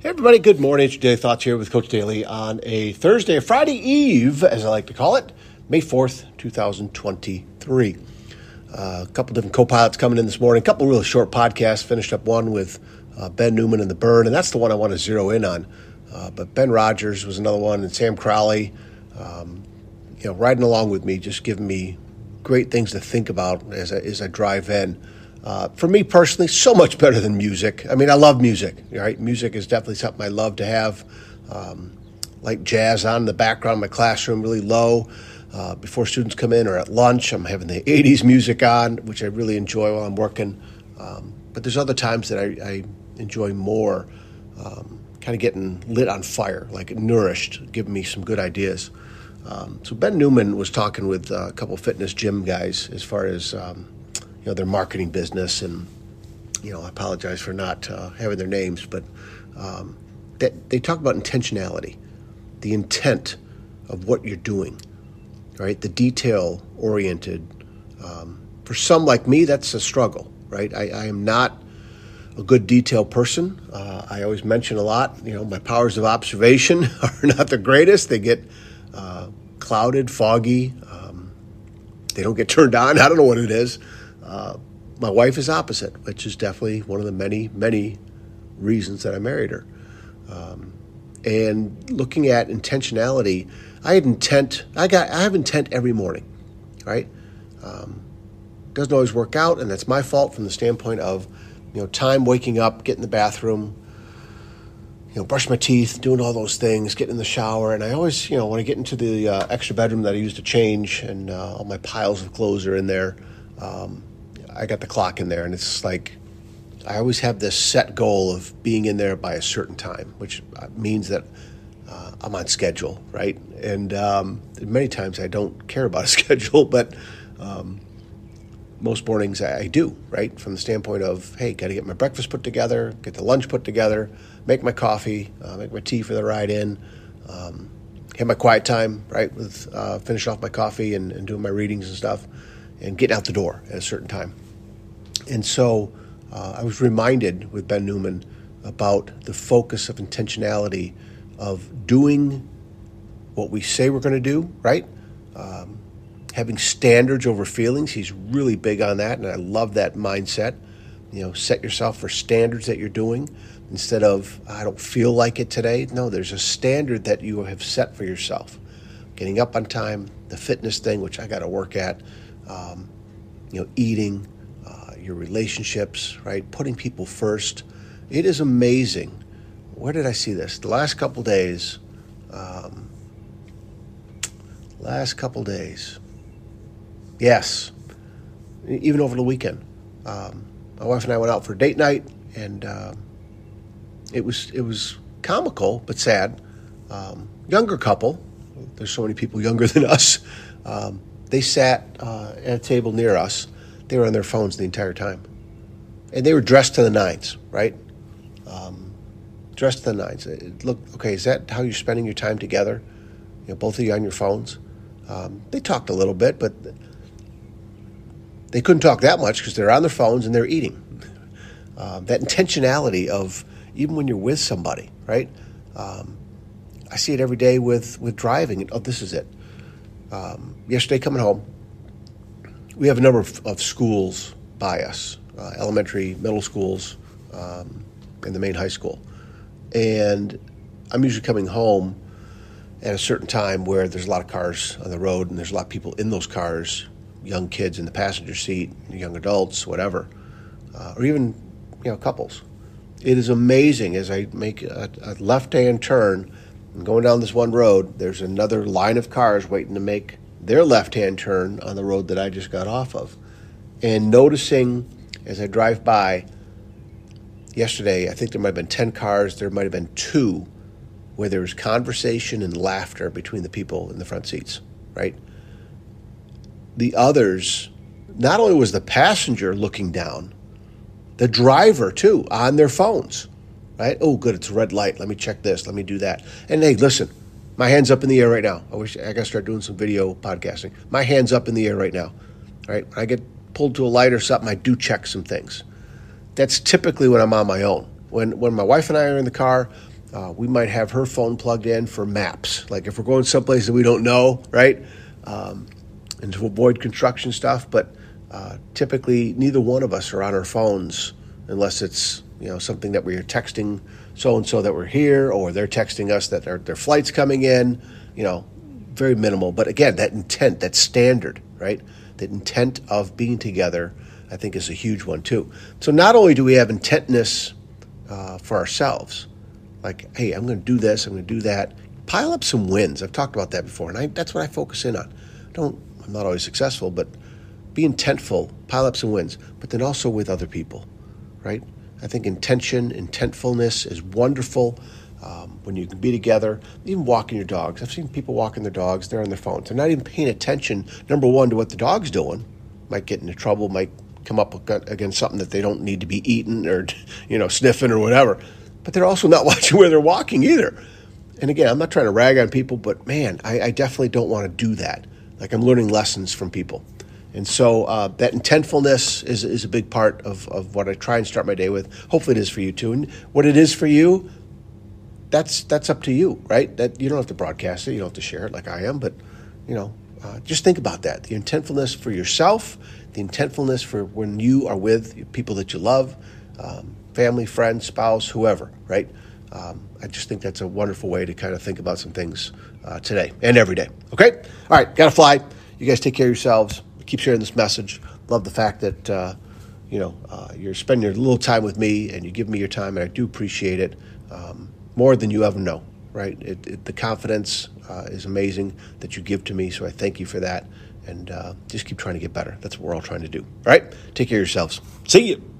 Hey everybody, good morning. Daily Thoughts here with Coach Daly on a Thursday, Friday Eve, as I like to call it, May 4th, 2023. Uh, a couple different co-pilots coming in this morning, a couple really short podcasts. Finished up one with uh, Ben Newman and the Burn, and that's the one I want to zero in on. Uh, but Ben Rogers was another one, and Sam Crowley, um, you know, riding along with me, just giving me great things to think about as I, as I drive in. Uh, for me personally, so much better than music. I mean, I love music, right? Music is definitely something I love to have. Um, like jazz on in the background in my classroom, really low. Uh, before students come in or at lunch, I'm having the 80s music on, which I really enjoy while I'm working. Um, but there's other times that I, I enjoy more, um, kind of getting lit on fire, like nourished, giving me some good ideas. Um, so Ben Newman was talking with uh, a couple fitness gym guys as far as um, know their marketing business, and you know I apologize for not uh, having their names, but um, they, they talk about intentionality, the intent of what you're doing, right? The detail oriented. Um, for some like me, that's a struggle, right? I, I am not a good detail person. Uh, I always mention a lot, you know, my powers of observation are not the greatest. They get uh, clouded, foggy. Um, they don't get turned on. I don't know what it is. Uh, my wife is opposite, which is definitely one of the many, many reasons that I married her. Um, and looking at intentionality, I had intent. I got. I have intent every morning, right? Um, doesn't always work out, and that's my fault from the standpoint of, you know, time waking up, get in the bathroom, you know, brush my teeth, doing all those things, getting in the shower, and I always, you know, when I get into the uh, extra bedroom that I use to change, and uh, all my piles of clothes are in there. Um, I got the clock in there, and it's like I always have this set goal of being in there by a certain time, which uh, means that uh, I'm on schedule, right? And um, many times I don't care about a schedule, but um, most mornings I, do, right? From the standpoint of, hey, got to get my breakfast put together, get the lunch put together, make my coffee, uh, make my tea for the ride in, um, have my quiet time, right? With uh, finish off my coffee and, and doing my readings and stuff, and getting out the door at a certain time. And so uh, I was reminded with Ben Newman about the focus of intentionality of doing what we say we're going to do, right? Um, having standards over feelings. He's really big on that, and I love that mindset. You know, set yourself for standards that you're doing instead of, I don't feel like it today. No, there's a standard that you have set for yourself. Getting up on time, the fitness thing, which I got to work at, um, you know, eating, your relationships, right? Putting people first. It is amazing. Where did I see this? The last couple days. Um, last couple days. Yes, even over the weekend. Um, my wife and I went out for date night, and uh, it was it was comical but sad. Um, younger couple. There's so many people younger than us. Um, they sat uh, at a table near us. They were on their phones the entire time, and they were dressed to the nines, right? Um, dressed to the nines. Look, okay, is that how you're spending your time together? You know, both of you on your phones. Um, they talked a little bit, but they couldn't talk that much because they're on their phones and they're eating. Um, that intentionality of even when you're with somebody, right? Um, I see it every day with with driving. Oh, this is it. Um, yesterday, coming home, we have a number of, of schools by us, uh, elementary, middle schools, um, and the main high school, and I'm usually coming home at a certain time where there's a lot of cars on the road and there's a lot of people in those cars young kids in the passenger seat, young adults, whatever, uh, or even you know couples. It is amazing as I make a, a left-hand turn and going down this one road. There's another line of cars waiting to make their left-hand turn on the road that I just got off of, and noticing as I drive by. Yesterday, I think there might have been ten cars. There might have been two where there was conversation and laughter between the people in the front seats. Right the others, not only was the passenger looking down, the driver too on their phones, right? Oh, good, it's a red light. Let me check this. Let me do that. And hey, listen, my hands up in the air right now. I wish I got to start doing some video podcasting. My hands up in the air right now. Right? When I get pulled to a light or something, I do check some things. That's typically when I'm on my own. when when my wife and I are in the car, uh, we might have her phone plugged in for maps. Like if we're going someplace that we don't know, right? Um, and to avoid construction stuff. But uh, typically, neither one of us are on our phones unless it's you know something that we're texting so and so that we're here, or they're texting us that their their flight's coming in. You know, very minimal. But again, that intent, that standard, right? That intent of being together, I think, is a huge one too. So not only do we have intentness uh, for ourselves, like, hey, I'm going to do this, I'm going to do that. Pile up some wins. I've talked about that before, and I, that's what I focus in on. Don't I'm not always successful, but be intentful, pile up some wins, but then also with other people, right? I think intention, intentfulness is wonderful um, when you can be together. Even walking your dogs. I've seen people walking their dogs, they're on their phones. They're not even paying attention, number one, to what the dog's doing. Might get into trouble, might come up against something that they don't need to be eating or, you know, sniffing or whatever. But they're also not watching where they're walking either. And again, I'm not trying to rag on people, but man, I, I definitely don't want to do that. Like I'm learning lessons from people. And so uh, that intentfulness is, is a big part of, of what I try and start my day with. Hopefully it is for you too. And what it is for you, that's that's up to you, right? That you don't have to broadcast it, you don't have to share it like I am, but you know, uh, just think about that. The intentfulness for yourself, the intentfulness for when you are with people that you love, um, family, friends, spouse, whoever, right? Um, I just think that's a wonderful way to kind of think about some things uh, today and every day. Okay? All right, got to fly. You guys take care of yourselves. Keep sharing this message. Love the fact that, uh, you know, uh, you're spending a little time with me and you give me your time, and I do appreciate it um, more than you ever know, right? It, it, the confidence uh, is amazing that you give to me, so I thank you for that. And uh, just keep trying to get better. That's what we're all trying to do. All right? Take care of yourselves. See you.